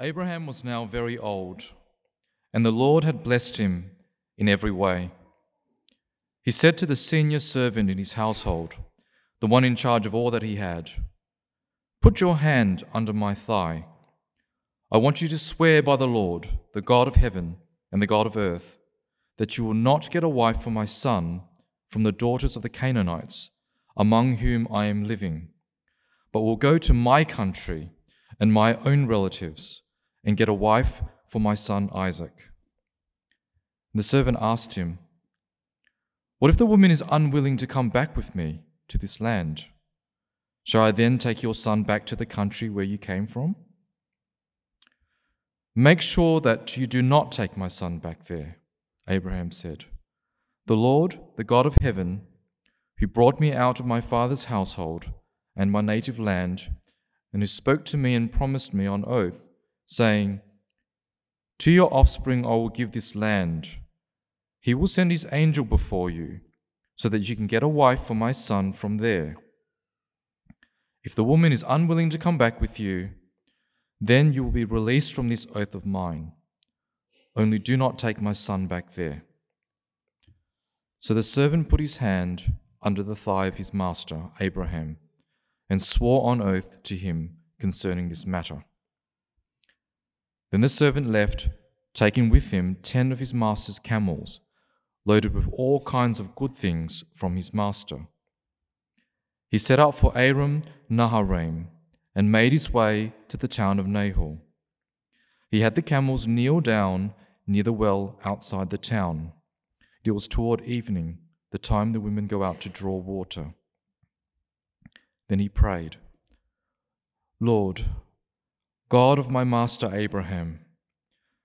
Abraham was now very old, and the Lord had blessed him in every way. He said to the senior servant in his household, the one in charge of all that he had, Put your hand under my thigh. I want you to swear by the Lord, the God of heaven and the God of earth, that you will not get a wife for my son from the daughters of the Canaanites, among whom I am living, but will go to my country and my own relatives and get a wife for my son Isaac. The servant asked him, What if the woman is unwilling to come back with me to this land? Shall I then take your son back to the country where you came from? Make sure that you do not take my son back there, Abraham said. The Lord, the God of heaven, who brought me out of my father's household and my native land, and who spoke to me and promised me on oath, saying, To your offspring I will give this land. He will send his angel before you, so that you can get a wife for my son from there. If the woman is unwilling to come back with you, then you will be released from this oath of mine. Only do not take my son back there. So the servant put his hand under the thigh of his master, Abraham, and swore on oath to him concerning this matter. Then the servant left, taking with him ten of his master's camels, loaded with all kinds of good things from his master. He set out for Aram Naharaim and made his way to the town of Nahor. He had the camels kneel down near the well outside the town. It was toward evening, the time the women go out to draw water. Then he prayed, Lord, God of my master Abraham,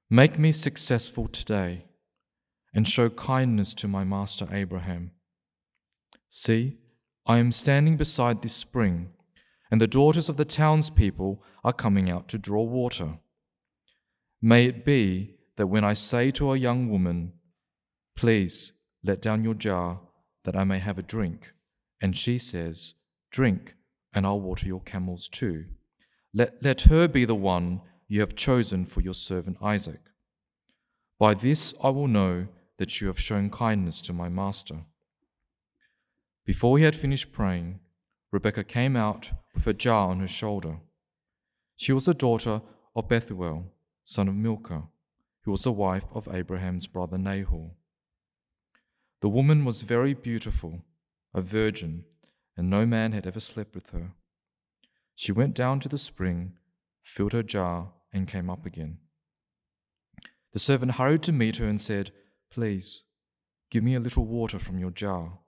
make me successful today and show kindness to my master Abraham. See, I am standing beside this spring, and the daughters of the townspeople are coming out to draw water. May it be that when I say to a young woman, Please let down your jar that I may have a drink, and she says, Drink, and I'll water your camels too let, let her be the one you have chosen for your servant Isaac. By this I will know that you have shown kindness to my master. Before he had finished praying, Rebekah came out with a jar on her shoulder. She was the daughter of Bethuel, son of Milcah, who was the wife of Abraham's brother Nahor. The woman was very beautiful, a virgin, and no man had ever slept with her. She went down to the spring, filled her jar, and came up again. The servant hurried to meet her and said, Please, give me a little water from your jar.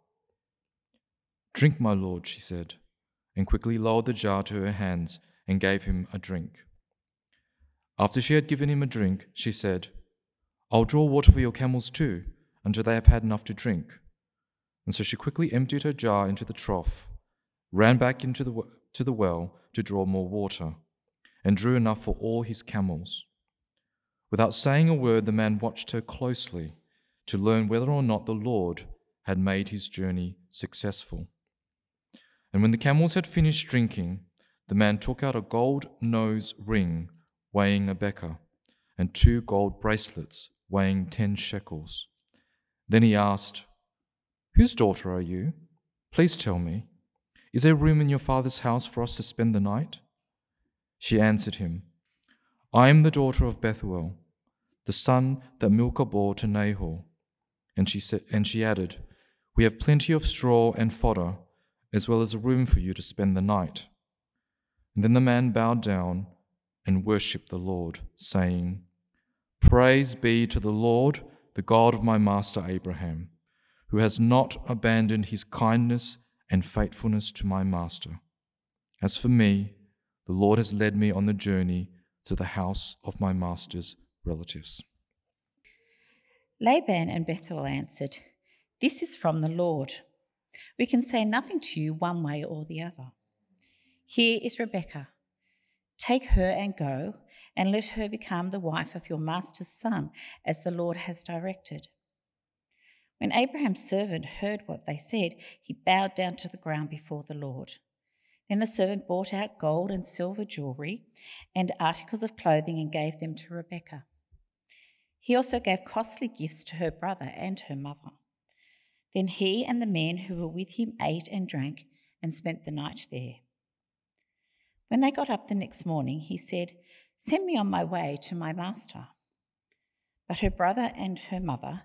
Drink, my lord, she said, and quickly lowered the jar to her hands and gave him a drink. After she had given him a drink, she said, I'll draw water for your camels too, until they have had enough to drink. And so she quickly emptied her jar into the trough, ran back into the, to the well, to draw more water, and drew enough for all his camels. Without saying a word, the man watched her closely to learn whether or not the Lord had made his journey successful. And when the camels had finished drinking, the man took out a gold nose ring weighing a beka, and two gold bracelets weighing ten shekels. Then he asked, Whose daughter are you? Please tell me. Is there room in your father's house for us to spend the night? She answered him, I am the daughter of Bethuel, the son that Milcah bore to Nahor. And she, said, and she added, We have plenty of straw and fodder, as well as a room for you to spend the night. And then the man bowed down and worshipped the Lord, saying, Praise be to the Lord, the God of my master Abraham, who has not abandoned his kindness and faithfulness to my master. As for me, the Lord has led me on the journey to the house of my master's relatives. Laban and Bethuel answered, This is from the Lord. We can say nothing to you one way or the other. Here is Rebekah. Take her and go, and let her become the wife of your master's son, as the Lord has directed. When Abraham's servant heard what they said, he bowed down to the ground before the Lord. Then the servant brought out gold and silver jewellery and articles of clothing and gave them to Rebekah. He also gave costly gifts to her brother and her mother. Then he and the men who were with him ate and drank and spent the night there. When they got up the next morning, he said, Send me on my way to my master. But her brother and her mother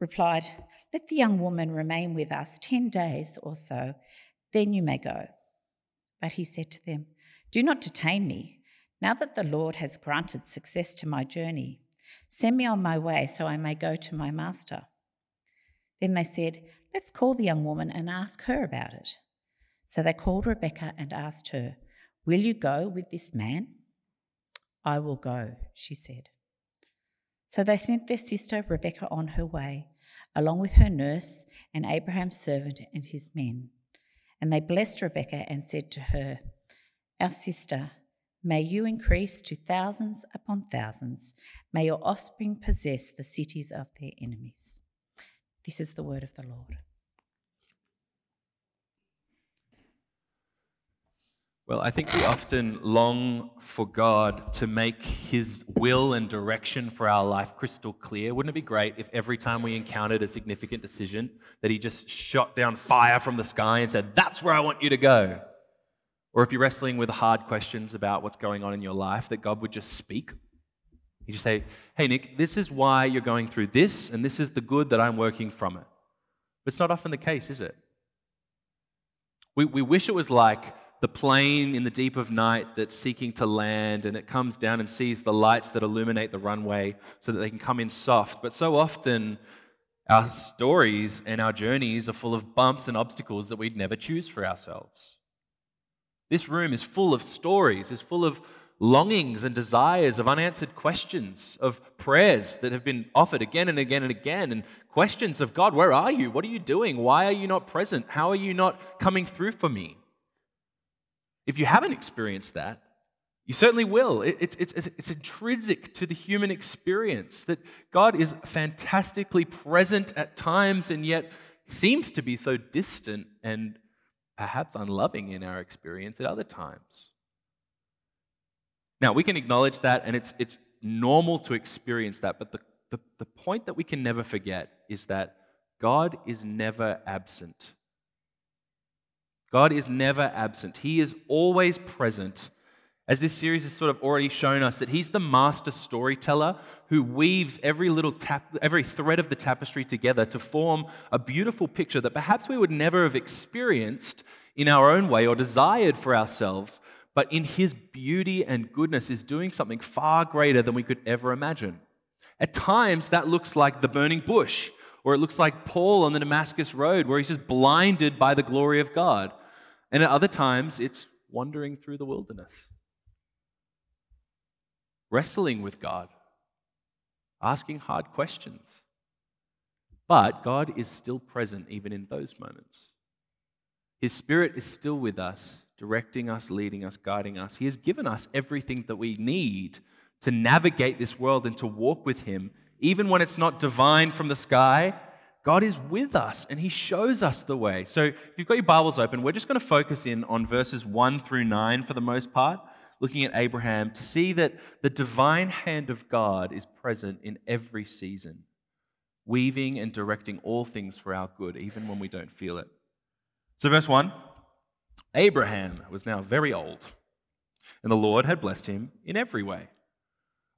replied, Let the young woman remain with us ten days or so, then you may go. But he said to them, Do not detain me, now that the Lord has granted success to my journey. Send me on my way so I may go to my master. Then they said, Let's call the young woman and ask her about it. So they called Rebekah and asked her, Will you go with this man? I will go, she said. So they sent their sister Rebekah on her way, along with her nurse and Abraham's servant and his men. And they blessed Rebekah and said to her, Our sister, may you increase to thousands upon thousands. May your offspring possess the cities of their enemies. This is the word of the Lord. Well, I think we often long for God to make his will and direction for our life crystal clear. Wouldn't it be great if every time we encountered a significant decision that he just shot down fire from the sky and said, "That's where I want you to go." Or if you're wrestling with hard questions about what's going on in your life, that God would just speak. He just say, "Hey Nick, this is why you're going through this and this is the good that I'm working from it." But it's not often the case, is it? We, we wish it was like the plane in the deep of night that's seeking to land and it comes down and sees the lights that illuminate the runway so that they can come in soft. But so often, our stories and our journeys are full of bumps and obstacles that we'd never choose for ourselves. This room is full of stories, is full of longings and desires, of unanswered questions, of prayers that have been offered again and again and again, and questions of God, where are you? What are you doing? Why are you not present? How are you not coming through for me? If you haven't experienced that, you certainly will. It's, it's, it's intrinsic to the human experience that God is fantastically present at times and yet seems to be so distant and perhaps unloving in our experience at other times. Now, we can acknowledge that and it's, it's normal to experience that, but the, the, the point that we can never forget is that God is never absent. God is never absent, He is always present. As this series has sort of already shown us, that He's the master storyteller who weaves every little tap, every thread of the tapestry together to form a beautiful picture that perhaps we would never have experienced in our own way or desired for ourselves, but in His beauty and goodness is doing something far greater than we could ever imagine. At times, that looks like the burning bush, or it looks like Paul on the Damascus Road, where he's just blinded by the glory of God. And at other times, it's wandering through the wilderness, wrestling with God, asking hard questions. But God is still present even in those moments. His Spirit is still with us, directing us, leading us, guiding us. He has given us everything that we need to navigate this world and to walk with Him, even when it's not divine from the sky God is with us and He shows us the way. So if you've got your Bibles open, we're just going to focus in on verses 1 through 9 for the most part, looking at Abraham to see that the divine hand of God is present in every season, weaving and directing all things for our good, even when we don't feel it. So, verse 1 Abraham was now very old, and the Lord had blessed him in every way.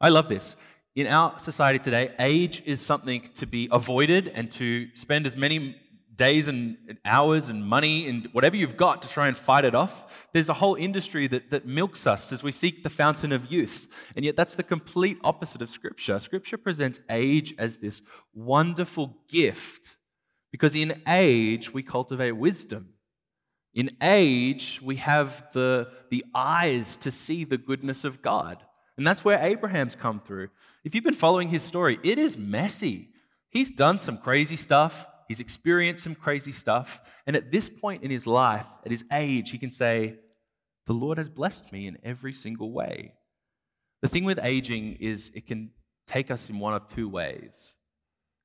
I love this in our society today, age is something to be avoided and to spend as many days and hours and money and whatever you've got to try and fight it off. There's a whole industry that, that milks us as we seek the fountain of youth. And yet, that's the complete opposite of Scripture. Scripture presents age as this wonderful gift because in age, we cultivate wisdom. In age, we have the, the eyes to see the goodness of God. And that's where Abraham's come through. If you've been following his story, it is messy. He's done some crazy stuff, he's experienced some crazy stuff. And at this point in his life, at his age, he can say, The Lord has blessed me in every single way. The thing with aging is it can take us in one of two ways.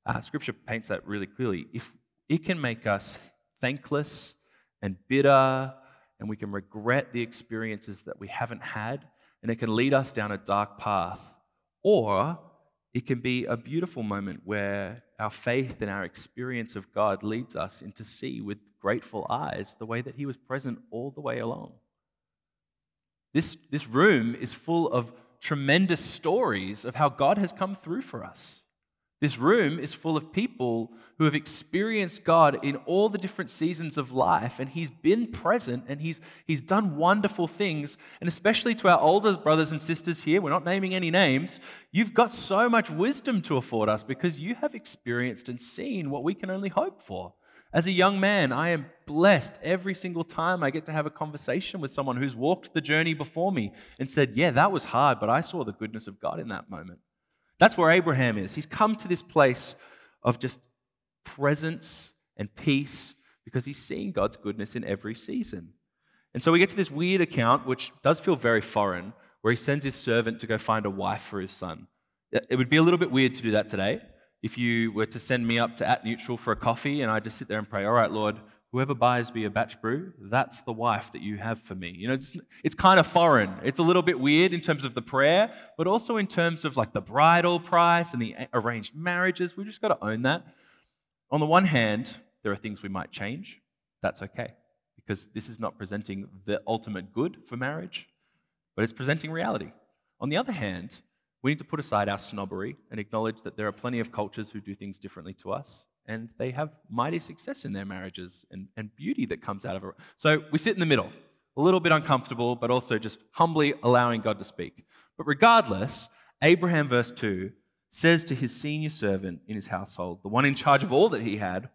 Uh, scripture paints that really clearly. If it can make us thankless and bitter and we can regret the experiences that we haven't had, and it can lead us down a dark path. Or it can be a beautiful moment where our faith and our experience of God leads us into see with grateful eyes the way that He was present all the way along. This, this room is full of tremendous stories of how God has come through for us. This room is full of people who have experienced God in all the different seasons of life, and He's been present and He's, he's done wonderful things. And especially to our older brothers and sisters here, we're not naming any names, you've got so much wisdom to afford us because you have experienced and seen what we can only hope for. As a young man, I am blessed every single time I get to have a conversation with someone who's walked the journey before me and said, Yeah, that was hard, but I saw the goodness of God in that moment. That's where Abraham is. He's come to this place of just presence and peace because he's seeing God's goodness in every season. And so we get to this weird account, which does feel very foreign, where he sends his servant to go find a wife for his son. It would be a little bit weird to do that today. If you were to send me up to at neutral for a coffee and I just sit there and pray, all right, Lord, whoever buys me a batch brew, that's the wife that you have for me. You know, it's, it's kind of foreign. It's a little bit weird in terms of the prayer, but also in terms of like the bridal price and the arranged marriages. We've just got to own that. On the one hand, there are things we might change. That's okay, because this is not presenting the ultimate good for marriage, but it's presenting reality. On the other hand, we need to put aside our snobbery and acknowledge that there are plenty of cultures who do things differently to us and they have mighty success in their marriages and, and beauty that comes out of it. So we sit in the middle, a little bit uncomfortable, but also just humbly allowing God to speak. But regardless, Abraham, verse 2, says to his senior servant in his household, the one in charge of all that he had,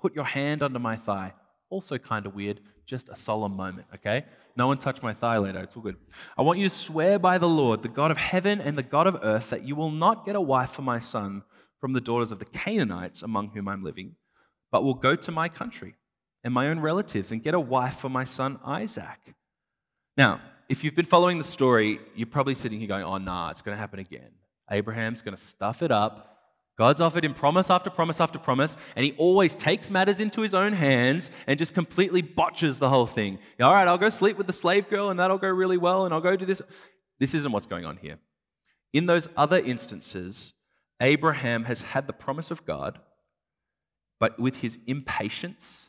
Put your hand under my thigh. Also, kind of weird, just a solemn moment, okay? No one touch my thigh later, it's all good. I want you to swear by the Lord, the God of heaven and the God of earth, that you will not get a wife for my son from the daughters of the Canaanites among whom I'm living, but will go to my country and my own relatives and get a wife for my son Isaac. Now, if you've been following the story, you're probably sitting here going, oh, nah, it's going to happen again. Abraham's going to stuff it up. God's offered him promise after promise after promise, and he always takes matters into his own hands and just completely botches the whole thing. All right, I'll go sleep with the slave girl, and that'll go really well, and I'll go do this. This isn't what's going on here. In those other instances, Abraham has had the promise of God, but with his impatience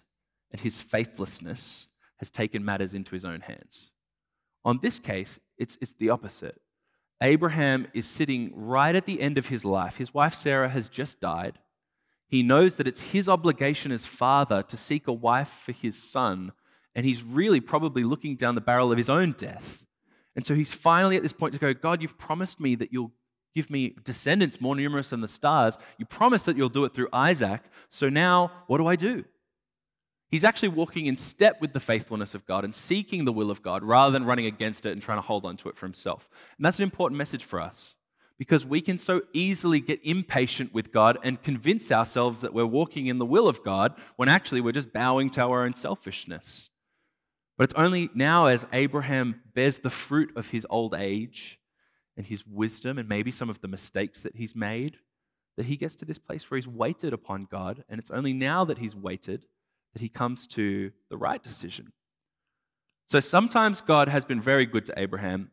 and his faithlessness, has taken matters into his own hands. On this case, it's, it's the opposite. Abraham is sitting right at the end of his life. His wife Sarah has just died. He knows that it's his obligation as father to seek a wife for his son, and he's really probably looking down the barrel of his own death. And so he's finally at this point to go, God, you've promised me that you'll give me descendants more numerous than the stars. You promised that you'll do it through Isaac. So now, what do I do? He's actually walking in step with the faithfulness of God and seeking the will of God rather than running against it and trying to hold on to it for himself. And that's an important message for us because we can so easily get impatient with God and convince ourselves that we're walking in the will of God when actually we're just bowing to our own selfishness. But it's only now as Abraham bears the fruit of his old age and his wisdom and maybe some of the mistakes that he's made, that he gets to this place where he's waited upon God. And it's only now that he's waited that he comes to the right decision. So sometimes God has been very good to Abraham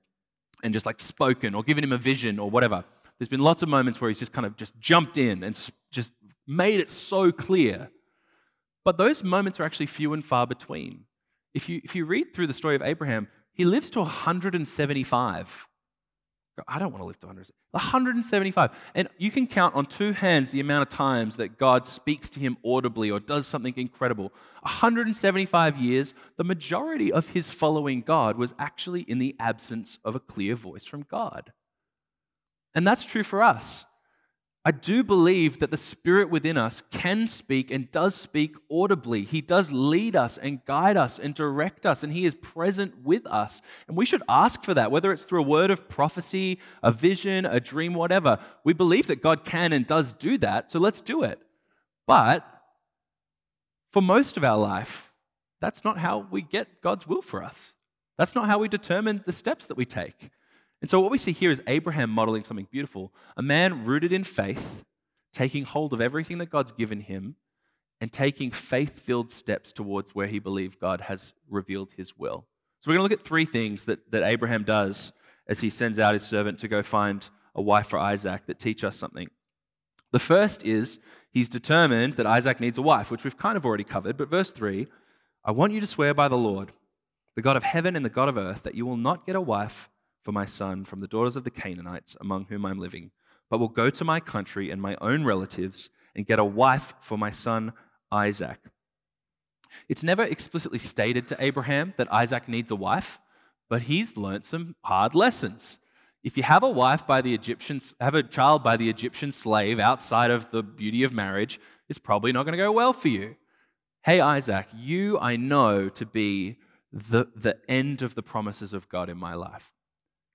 and just like spoken or given him a vision or whatever. There's been lots of moments where he's just kind of just jumped in and just made it so clear. But those moments are actually few and far between. If you, if you read through the story of Abraham, he lives to 175. I don't want to live to 100. 175. And you can count on two hands the amount of times that God speaks to him audibly or does something incredible. 175 years, the majority of his following God was actually in the absence of a clear voice from God. And that's true for us. I do believe that the Spirit within us can speak and does speak audibly. He does lead us and guide us and direct us, and He is present with us. And we should ask for that, whether it's through a word of prophecy, a vision, a dream, whatever. We believe that God can and does do that, so let's do it. But for most of our life, that's not how we get God's will for us. That's not how we determine the steps that we take. And so, what we see here is Abraham modeling something beautiful a man rooted in faith, taking hold of everything that God's given him, and taking faith filled steps towards where he believed God has revealed his will. So, we're going to look at three things that, that Abraham does as he sends out his servant to go find a wife for Isaac that teach us something. The first is he's determined that Isaac needs a wife, which we've kind of already covered. But verse 3 I want you to swear by the Lord, the God of heaven and the God of earth, that you will not get a wife for my son from the daughters of the Canaanites among whom I'm living, but will go to my country and my own relatives and get a wife for my son Isaac. It's never explicitly stated to Abraham that Isaac needs a wife, but he's learned some hard lessons. If you have a wife by the Egyptians, have a child by the Egyptian slave outside of the beauty of marriage, it's probably not going to go well for you. Hey, Isaac, you I know to be the, the end of the promises of God in my life.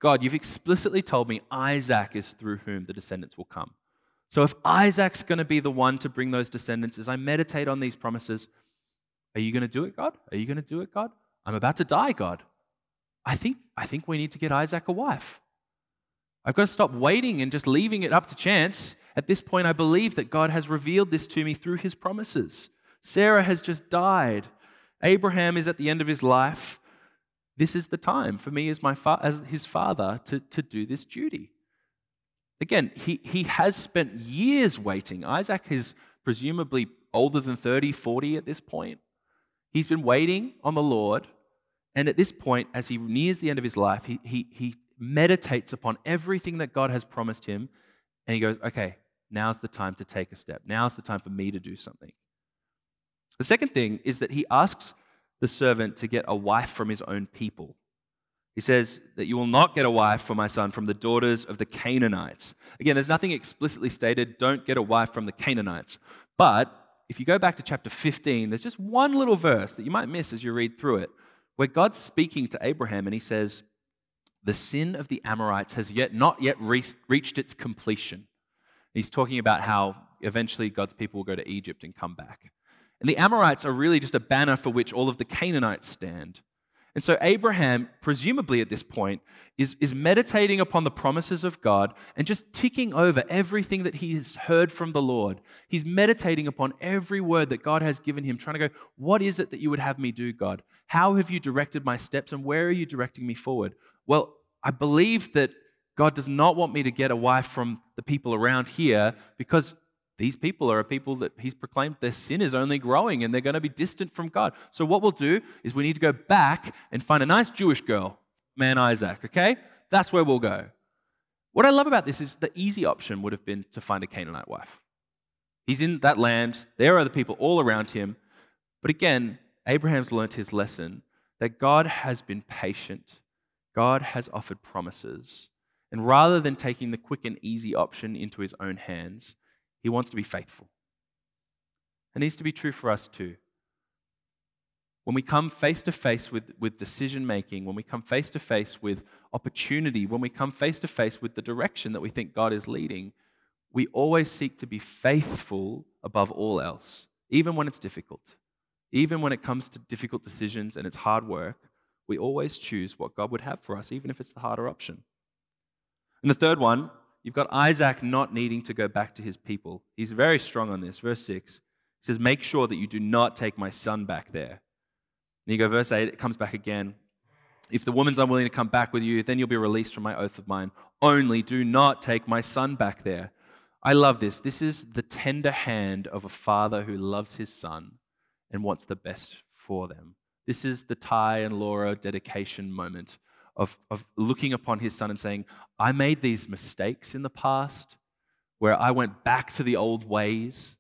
God, you've explicitly told me Isaac is through whom the descendants will come. So if Isaac's going to be the one to bring those descendants, as I meditate on these promises, are you going to do it, God? Are you going to do it, God? I'm about to die, God. I think, I think we need to get Isaac a wife. I've got to stop waiting and just leaving it up to chance. At this point, I believe that God has revealed this to me through his promises. Sarah has just died. Abraham is at the end of his life. This is the time for me as, my fa- as his father to, to do this duty. Again, he, he has spent years waiting. Isaac is presumably older than 30, 40 at this point. He's been waiting on the Lord. And at this point, as he nears the end of his life, he, he, he meditates upon everything that God has promised him. And he goes, okay, now's the time to take a step. Now's the time for me to do something. The second thing is that he asks the servant to get a wife from his own people. He says that you will not get a wife for my son from the daughters of the Canaanites. Again, there's nothing explicitly stated, don't get a wife from the Canaanites. But if you go back to chapter 15, there's just one little verse that you might miss as you read through it, where God's speaking to Abraham and he says, The sin of the Amorites has yet not yet reached its completion. He's talking about how eventually God's people will go to Egypt and come back. And the Amorites are really just a banner for which all of the Canaanites stand. And so Abraham, presumably at this point, is, is meditating upon the promises of God and just ticking over everything that he has heard from the Lord. He's meditating upon every word that God has given him, trying to go, What is it that you would have me do, God? How have you directed my steps and where are you directing me forward? Well, I believe that God does not want me to get a wife from the people around here because these people are a people that he's proclaimed their sin is only growing and they're going to be distant from God. So, what we'll do is we need to go back and find a nice Jewish girl, man Isaac, okay? That's where we'll go. What I love about this is the easy option would have been to find a Canaanite wife. He's in that land, there are the people all around him. But again, Abraham's learnt his lesson that God has been patient, God has offered promises. And rather than taking the quick and easy option into his own hands, he wants to be faithful. It needs to be true for us too. When we come face to face with, with decision making, when we come face to face with opportunity, when we come face to face with the direction that we think God is leading, we always seek to be faithful above all else, even when it's difficult. Even when it comes to difficult decisions and it's hard work, we always choose what God would have for us, even if it's the harder option. And the third one You've got Isaac not needing to go back to his people. He's very strong on this. Verse 6 he says, Make sure that you do not take my son back there. And you go, verse 8, it comes back again. If the woman's unwilling to come back with you, then you'll be released from my oath of mine. Only do not take my son back there. I love this. This is the tender hand of a father who loves his son and wants the best for them. This is the Ty and Laura dedication moment of, of looking upon his son and saying, I made these mistakes in the past where I went back to the old ways.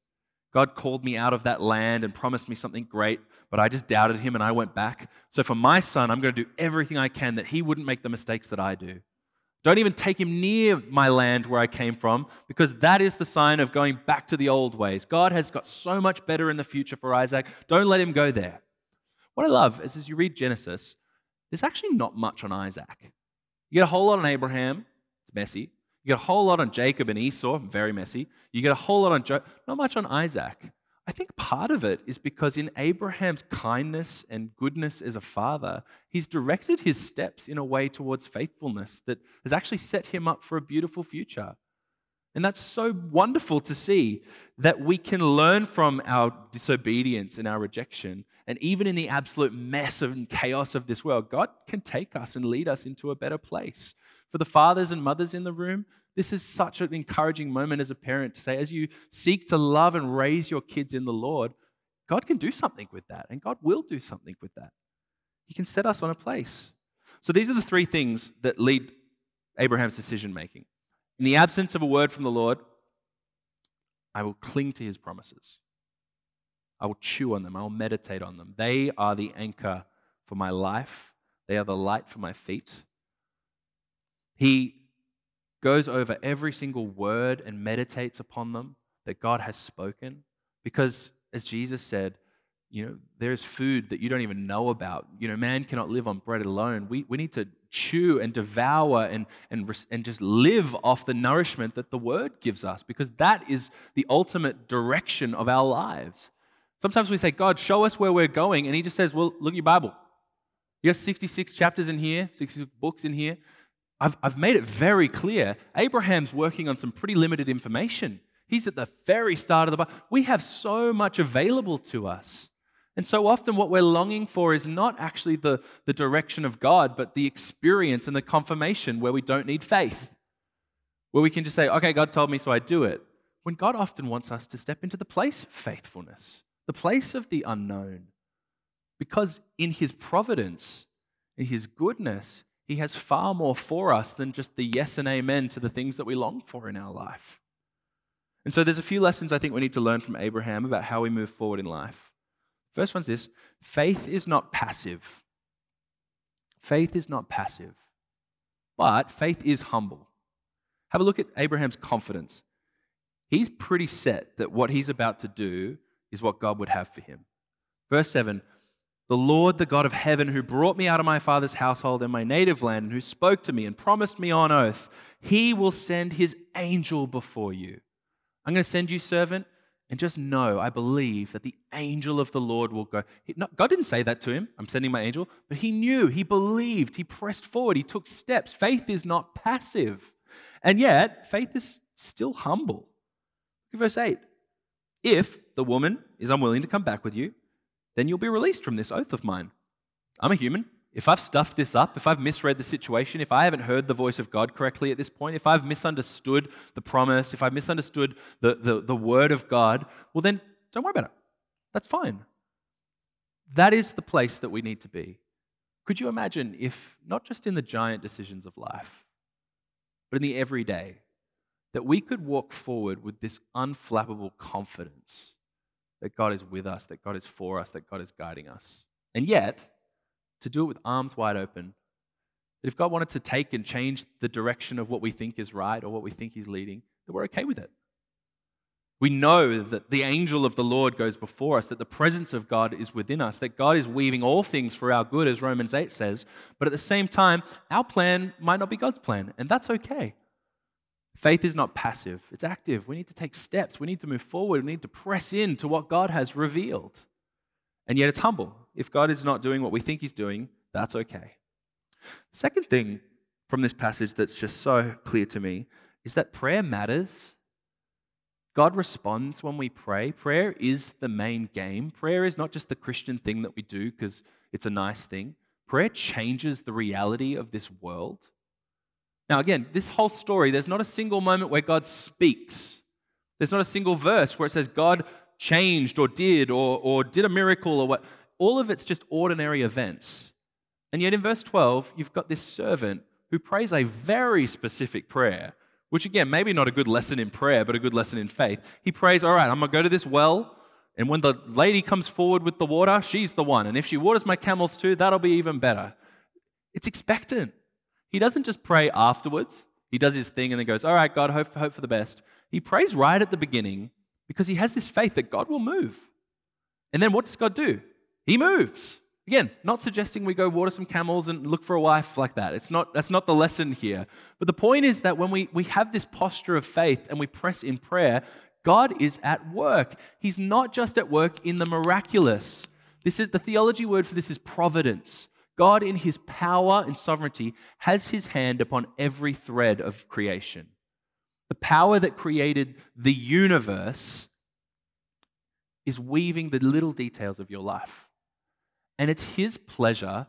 God called me out of that land and promised me something great, but I just doubted him and I went back. So for my son, I'm going to do everything I can that he wouldn't make the mistakes that I do. Don't even take him near my land where I came from, because that is the sign of going back to the old ways. God has got so much better in the future for Isaac. Don't let him go there. What I love is as you read Genesis, there's actually not much on Isaac. You get a whole lot on Abraham, it's messy. You get a whole lot on Jacob and Esau, very messy. You get a whole lot on Joe, not much on Isaac. I think part of it is because in Abraham's kindness and goodness as a father, he's directed his steps in a way towards faithfulness that has actually set him up for a beautiful future. And that's so wonderful to see that we can learn from our disobedience and our rejection. And even in the absolute mess and chaos of this world, God can take us and lead us into a better place. For the fathers and mothers in the room, this is such an encouraging moment as a parent to say, as you seek to love and raise your kids in the Lord, God can do something with that, and God will do something with that. He can set us on a place. So these are the three things that lead Abraham's decision making. In the absence of a word from the Lord, I will cling to his promises. I will chew on them. I will meditate on them. They are the anchor for my life, they are the light for my feet. He goes over every single word and meditates upon them that God has spoken because, as Jesus said, you know, there's food that you don't even know about. You know, man cannot live on bread alone. We, we need to chew and devour and, and, and just live off the nourishment that the word gives us because that is the ultimate direction of our lives. Sometimes we say, God, show us where we're going. And he just says, well, look at your Bible. You have 66 chapters in here, 66 books in here. I've, I've made it very clear. Abraham's working on some pretty limited information. He's at the very start of the Bible. We have so much available to us. And so often, what we're longing for is not actually the, the direction of God, but the experience and the confirmation where we don't need faith, where we can just say, okay, God told me, so I do it. When God often wants us to step into the place of faithfulness, the place of the unknown. Because in His providence, in His goodness, He has far more for us than just the yes and amen to the things that we long for in our life. And so there's a few lessons I think we need to learn from Abraham about how we move forward in life. First one's this faith is not passive. Faith is not passive, but faith is humble. Have a look at Abraham's confidence. He's pretty set that what he's about to do is what God would have for him. Verse 7 The Lord, the God of heaven, who brought me out of my father's household and my native land, and who spoke to me and promised me on oath, he will send his angel before you. I'm going to send you, servant, and just know, I believe that the angel of the Lord will go. He, God didn't say that to him, I'm sending my angel, but he knew, he believed, he pressed forward, he took steps. Faith is not passive. And yet, faith is still humble. Verse 8 If the woman is unwilling to come back with you, then you'll be released from this oath of mine. I'm a human if I've stuffed this up, if I've misread the situation, if I haven't heard the voice of God correctly at this point, if I've misunderstood the promise, if I've misunderstood the, the, the word of God, well, then don't worry about it. That's fine. That is the place that we need to be. Could you imagine if, not just in the giant decisions of life, but in the everyday, that we could walk forward with this unflappable confidence that God is with us, that God is for us, that God is guiding us? And yet, to do it with arms wide open. That if God wanted to take and change the direction of what we think is right or what we think He's leading, that we're okay with it. We know that the angel of the Lord goes before us, that the presence of God is within us, that God is weaving all things for our good, as Romans 8 says. But at the same time, our plan might not be God's plan, and that's okay. Faith is not passive, it's active. We need to take steps, we need to move forward, we need to press into what God has revealed. And yet it's humble. If God is not doing what we think He's doing, that's okay. Second thing from this passage that's just so clear to me is that prayer matters. God responds when we pray. Prayer is the main game. Prayer is not just the Christian thing that we do because it's a nice thing. Prayer changes the reality of this world. Now, again, this whole story, there's not a single moment where God speaks. There's not a single verse where it says God changed or did or, or did a miracle or what. All of it's just ordinary events. And yet in verse 12, you've got this servant who prays a very specific prayer, which again, maybe not a good lesson in prayer, but a good lesson in faith. He prays, All right, I'm going to go to this well. And when the lady comes forward with the water, she's the one. And if she waters my camels too, that'll be even better. It's expectant. He doesn't just pray afterwards. He does his thing and then goes, All right, God, hope, hope for the best. He prays right at the beginning because he has this faith that God will move. And then what does God do? He moves. Again, not suggesting we go water some camels and look for a wife like that. It's not, that's not the lesson here. But the point is that when we, we have this posture of faith and we press in prayer, God is at work. He's not just at work in the miraculous. This is the theology word for this is providence. God, in his power and sovereignty, has his hand upon every thread of creation. the power that created the universe, is weaving the little details of your life. And it's His pleasure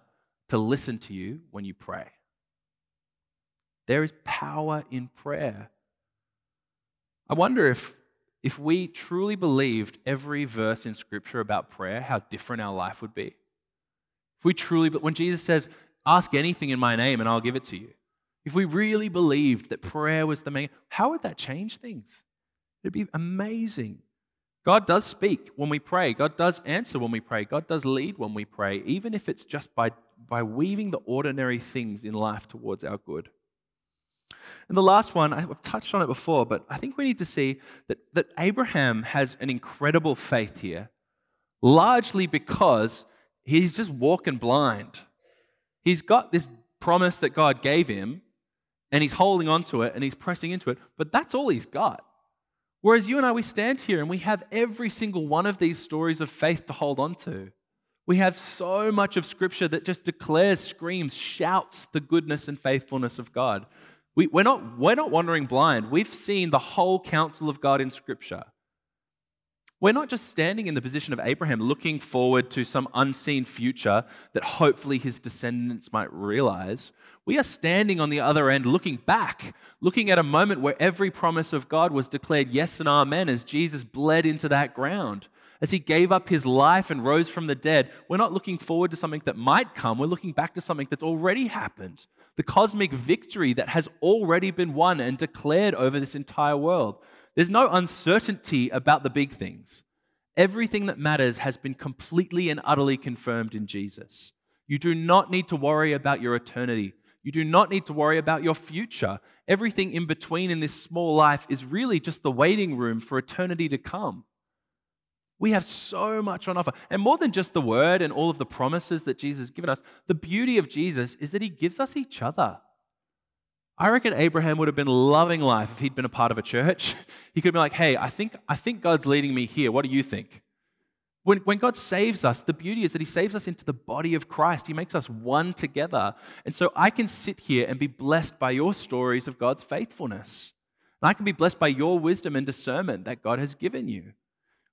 to listen to you when you pray. There is power in prayer. I wonder if, if we truly believed every verse in Scripture about prayer, how different our life would be. If we truly, but when Jesus says, ask anything in my name and I'll give it to you. If we really believed that prayer was the main, how would that change things? It'd be amazing. God does speak when we pray. God does answer when we pray. God does lead when we pray, even if it's just by, by weaving the ordinary things in life towards our good. And the last one, I've touched on it before, but I think we need to see that, that Abraham has an incredible faith here, largely because he's just walking blind. He's got this promise that God gave him, and he's holding on to it and he's pressing into it, but that's all he's got. Whereas you and I, we stand here and we have every single one of these stories of faith to hold on to. We have so much of Scripture that just declares, screams, shouts the goodness and faithfulness of God. We, are not, we're not wandering blind. We've seen the whole counsel of God in Scripture. We're not just standing in the position of Abraham looking forward to some unseen future that hopefully his descendants might realize. We are standing on the other end looking back, looking at a moment where every promise of God was declared yes and amen as Jesus bled into that ground. As he gave up his life and rose from the dead, we're not looking forward to something that might come. We're looking back to something that's already happened. The cosmic victory that has already been won and declared over this entire world. There's no uncertainty about the big things. Everything that matters has been completely and utterly confirmed in Jesus. You do not need to worry about your eternity. You do not need to worry about your future. Everything in between in this small life is really just the waiting room for eternity to come. We have so much on offer. And more than just the word and all of the promises that Jesus has given us, the beauty of Jesus is that he gives us each other. I reckon Abraham would have been loving life if he'd been a part of a church. He could been like, hey, I think, I think God's leading me here. What do you think? When, when God saves us, the beauty is that He saves us into the body of Christ. He makes us one together. And so I can sit here and be blessed by your stories of God's faithfulness. And I can be blessed by your wisdom and discernment that God has given you.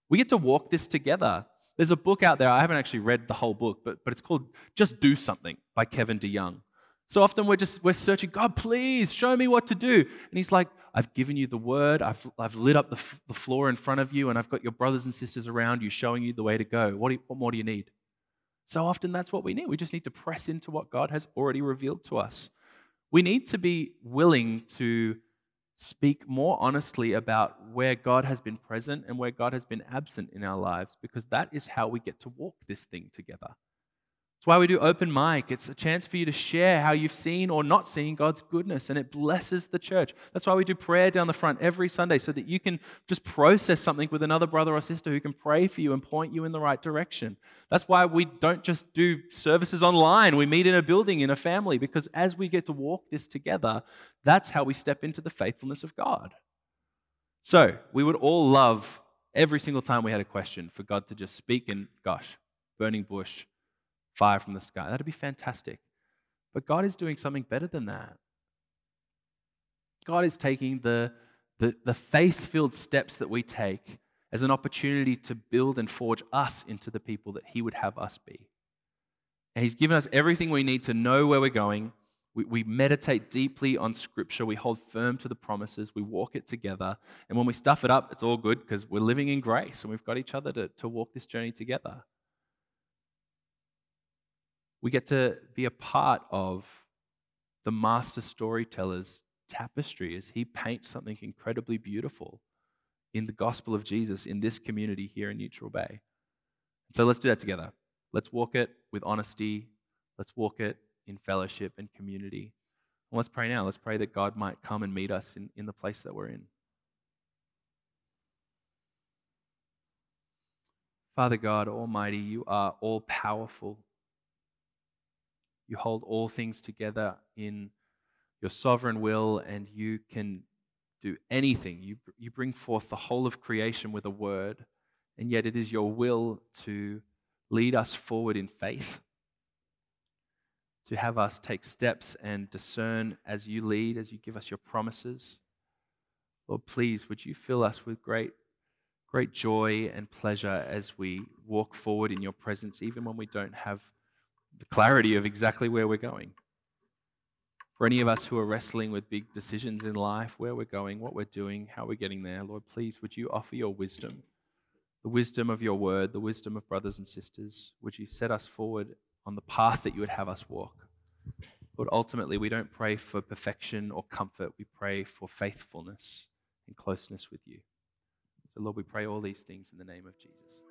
We get to walk this together. There's a book out there, I haven't actually read the whole book, but, but it's called Just Do Something by Kevin DeYoung. So often we're just we're searching, God, please show me what to do. And he's like, I've given you the word, I've, I've lit up the, f- the floor in front of you, and I've got your brothers and sisters around you showing you the way to go. What, you, what more do you need? So often that's what we need. We just need to press into what God has already revealed to us. We need to be willing to speak more honestly about where God has been present and where God has been absent in our lives because that is how we get to walk this thing together. That's why we do open mic. It's a chance for you to share how you've seen or not seen God's goodness, and it blesses the church. That's why we do prayer down the front every Sunday so that you can just process something with another brother or sister who can pray for you and point you in the right direction. That's why we don't just do services online. We meet in a building, in a family, because as we get to walk this together, that's how we step into the faithfulness of God. So we would all love every single time we had a question for God to just speak and, gosh, burning bush fire from the sky. That'd be fantastic. But God is doing something better than that. God is taking the, the, the faith filled steps that we take as an opportunity to build and forge us into the people that He would have us be. And He's given us everything we need to know where we're going. We, we meditate deeply on Scripture. We hold firm to the promises. We walk it together. And when we stuff it up, it's all good because we're living in grace and we've got each other to, to walk this journey together. We get to be a part of the master storyteller's tapestry as he paints something incredibly beautiful in the gospel of Jesus in this community here in Neutral Bay. So let's do that together. Let's walk it with honesty. Let's walk it in fellowship and community. And let's pray now. Let's pray that God might come and meet us in, in the place that we're in. Father God Almighty, you are all powerful. You hold all things together in your sovereign will, and you can do anything. You, you bring forth the whole of creation with a word, and yet it is your will to lead us forward in faith, to have us take steps and discern as you lead, as you give us your promises. Lord, please, would you fill us with great, great joy and pleasure as we walk forward in your presence, even when we don't have the clarity of exactly where we're going. For any of us who are wrestling with big decisions in life, where we're going, what we're doing, how we're getting there, Lord, please, would you offer your wisdom, the wisdom of your word, the wisdom of brothers and sisters? Would you set us forward on the path that you would have us walk? Lord, ultimately, we don't pray for perfection or comfort. We pray for faithfulness and closeness with you. So, Lord, we pray all these things in the name of Jesus.